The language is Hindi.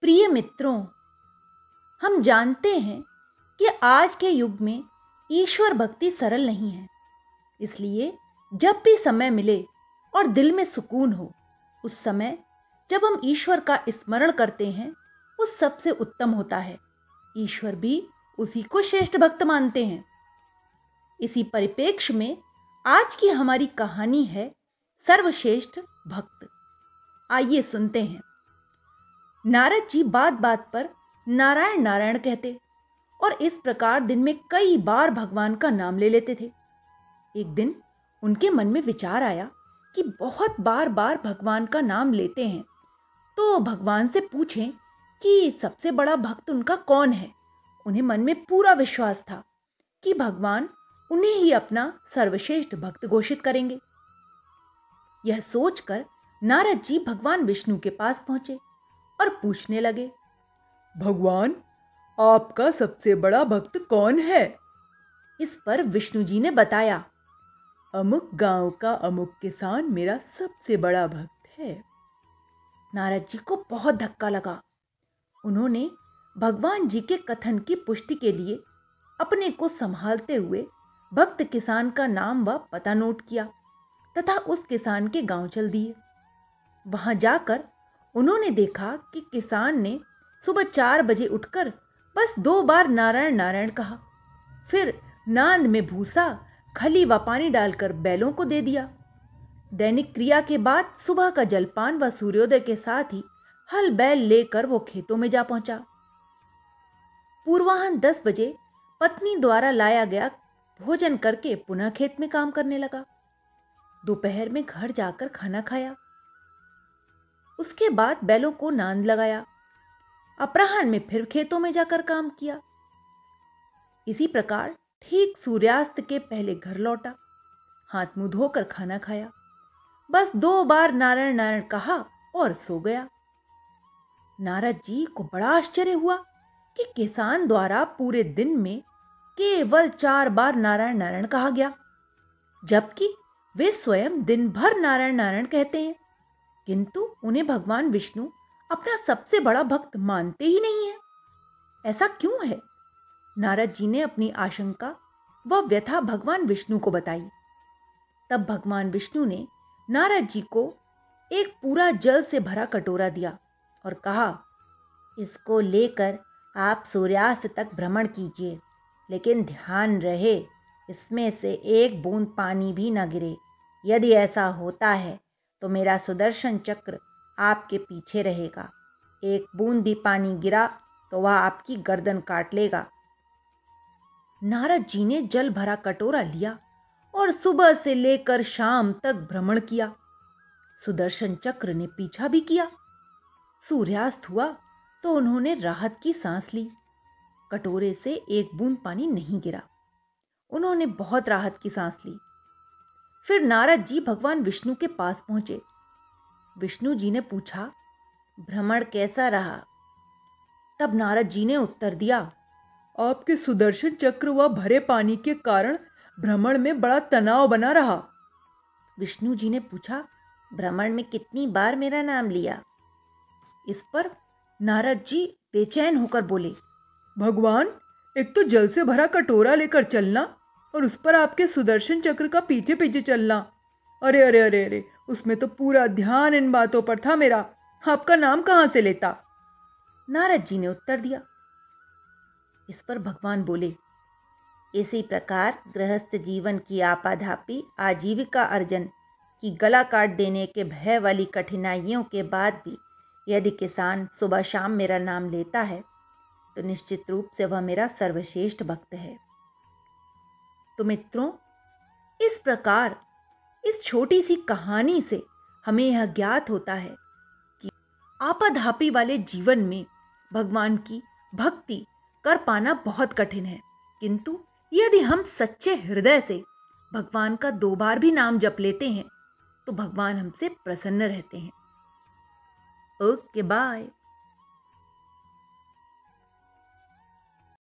प्रिय मित्रों, हम जानते हैं कि आज के युग में ईश्वर भक्ति सरल नहीं है। इसलिए जब भी समय मिले और दिल में सुकून हो, उस समय जब हम ईश्वर का स्मरण करते हैं, वो सबसे उत्तम होता है। ईश्वर भी उसी को श्रेष्ठ भक्त मानते हैं। इसी परिपेक्ष में आज की हमारी कहानी है सर्वश्रेष्ठ भक्त। आइए सुनते हैं। नारद जी बात बात पर नारायण नारायण कहते और इस प्रकार दिन में कई बार भगवान का नाम ले लेते थे। एक दिन उनके मन में विचार आया कि बहुत बार बार भगवान का नाम लेते हैं तो भगवान से पूछें कि सबसे बड़ा भक्त उनका कौन है? उन्हें मन में पूरा विश्वास था कि भगवान उन्हें ही अपना सर्वश्रेष्ठ भक्त घोषित करेंगे। यह सोचकर नारद जी भगवान विष्णु के पास पहुँचे और पूछने लगे, भगवान, आपका सबसे बड़ा भक्त कौन है? इस पर विष्णु जी ने बताया, अमुक गाँव का अमुक किसान मेरा सबसे बड़ा भक्त है। नारद जी को बहुत धक्का लगा। उन्होंने भगवान जी के कथन की पुष्टि के लिए अपने को संभालते हुए भक्त किसान का नाम व पता नोट किया तथा उस किसान के गाँव चल दिए। वहाँ जाकर उन्होंने देखा कि किसान ने सुबह चार बजे उठकर बस दो बार नारायण नारायण कहा। फिर नांद में भूसा, खली व पानी डालकर बैलों को दे दिया। दैनिक क्रिया के बाद सुबह का जलपान व सूर्योदय के साथ ही हल बैल लेकर वो खेतों में जा पहुँचा। पूर्वाहन दस बजे पत्नी द्वारा लाया गया भोजन करके पुनः खेत में काम करने लगा। दोपहर में घर जाकर खाना खाया। उसके बाद बैलों को नांद लगाया, अपराहन में फिर खेतों में जाकर काम किया। इसी प्रकार ठीक सूर्यास्त के पहले घर लौटा, हाथ मुँह धोकर खाना खाया। बस दो बार नारायण नारायण कहा और सो गया। नारद जी को बड़ा आश्चर्य हुआ कि किसान द्वारा पूरे दिन में केवल चार बार नारायण नारायण कहा गया, जबकि वे स्वयं दिन भर नारायण नारायण कहते हैं। किंतु उन्हें भगवान विष्णु अपना सबसे बड़ा भक्त मानते ही नहीं है। ऐसा क्यों है? नारद जी ने अपनी आशंका व व्यथा भगवान विष्णु को बताई। तब भगवान विष्णु ने नारद जी को एक पूरा जल से भरा कटोरा दिया और कहा, इसको लेकर आप सूर्यास्त तक भ्रमण कीजिए, लेकिन ध्यान रहे, इसमें से एक बूंद पानी भी न गिरे। यदि ऐसा होता है तो मेरा सुदर्शन चक्र आपके पीछे रहेगा। एक बूंद भी पानी गिरा तो वह आपकी गर्दन काट लेगा। नारद जी ने जल भरा कटोरा लिया और सुबह से लेकर शाम तक भ्रमण किया। सुदर्शन चक्र ने पीछा भी किया। सूर्यास्त हुआ तो उन्होंने राहत की सांस ली। कटोरे से एक बूंद पानी नहीं गिरा। उन्होंने बहुत राहत की सांस ली। फिर नारद जी भगवान विष्णु के पास पहुँचे। विष्णु जी ने पूछा, भ्रमण कैसा रहा? तब नारद जी ने उत्तर दिया, आपके सुदर्शन चक्र व भरे पानी के कारण भ्रमण में बड़ा तनाव बना रहा। विष्णु जी ने पूछा, भ्रमण में कितनी बार मेरा नाम लिया? इस पर नारद जी बेचैन होकर बोले, भगवान, एक तो जल से भरा कटोरा लेकर चलना और उस पर आपके सुदर्शन चक्र का पीछे पीछे चलना। अरे अरे अरे अरे, उसमें तो पूरा ध्यान इन बातों पर था मेरा। आपका नाम कहाँ से लेता? नारद जी ने उत्तर दिया। इस पर भगवान बोले, इसी प्रकार गृहस्थ जीवन की आपाधापी, आजीविका अर्जन की गला काट देने के भय वाली कठिनाइयों के बाद भी यदि किसान सुबह शाम मेरा नाम लेता है तो निश्चित रूप से वह मेरा सर्वश्रेष्ठ भक्त है। तो मित्रों, इस प्रकार, इस छोटी सी कहानी से हमें यह ज्ञात होता है कि आपाधापी वाले जीवन में भगवान की भक्ति कर पाना बहुत कठिन है। किंतु यदि हम सच्चे हृदय से भगवान का दो बार भी नाम जप लेते हैं तो भगवान हमसे प्रसन्न रहते हैं। Okay, bye.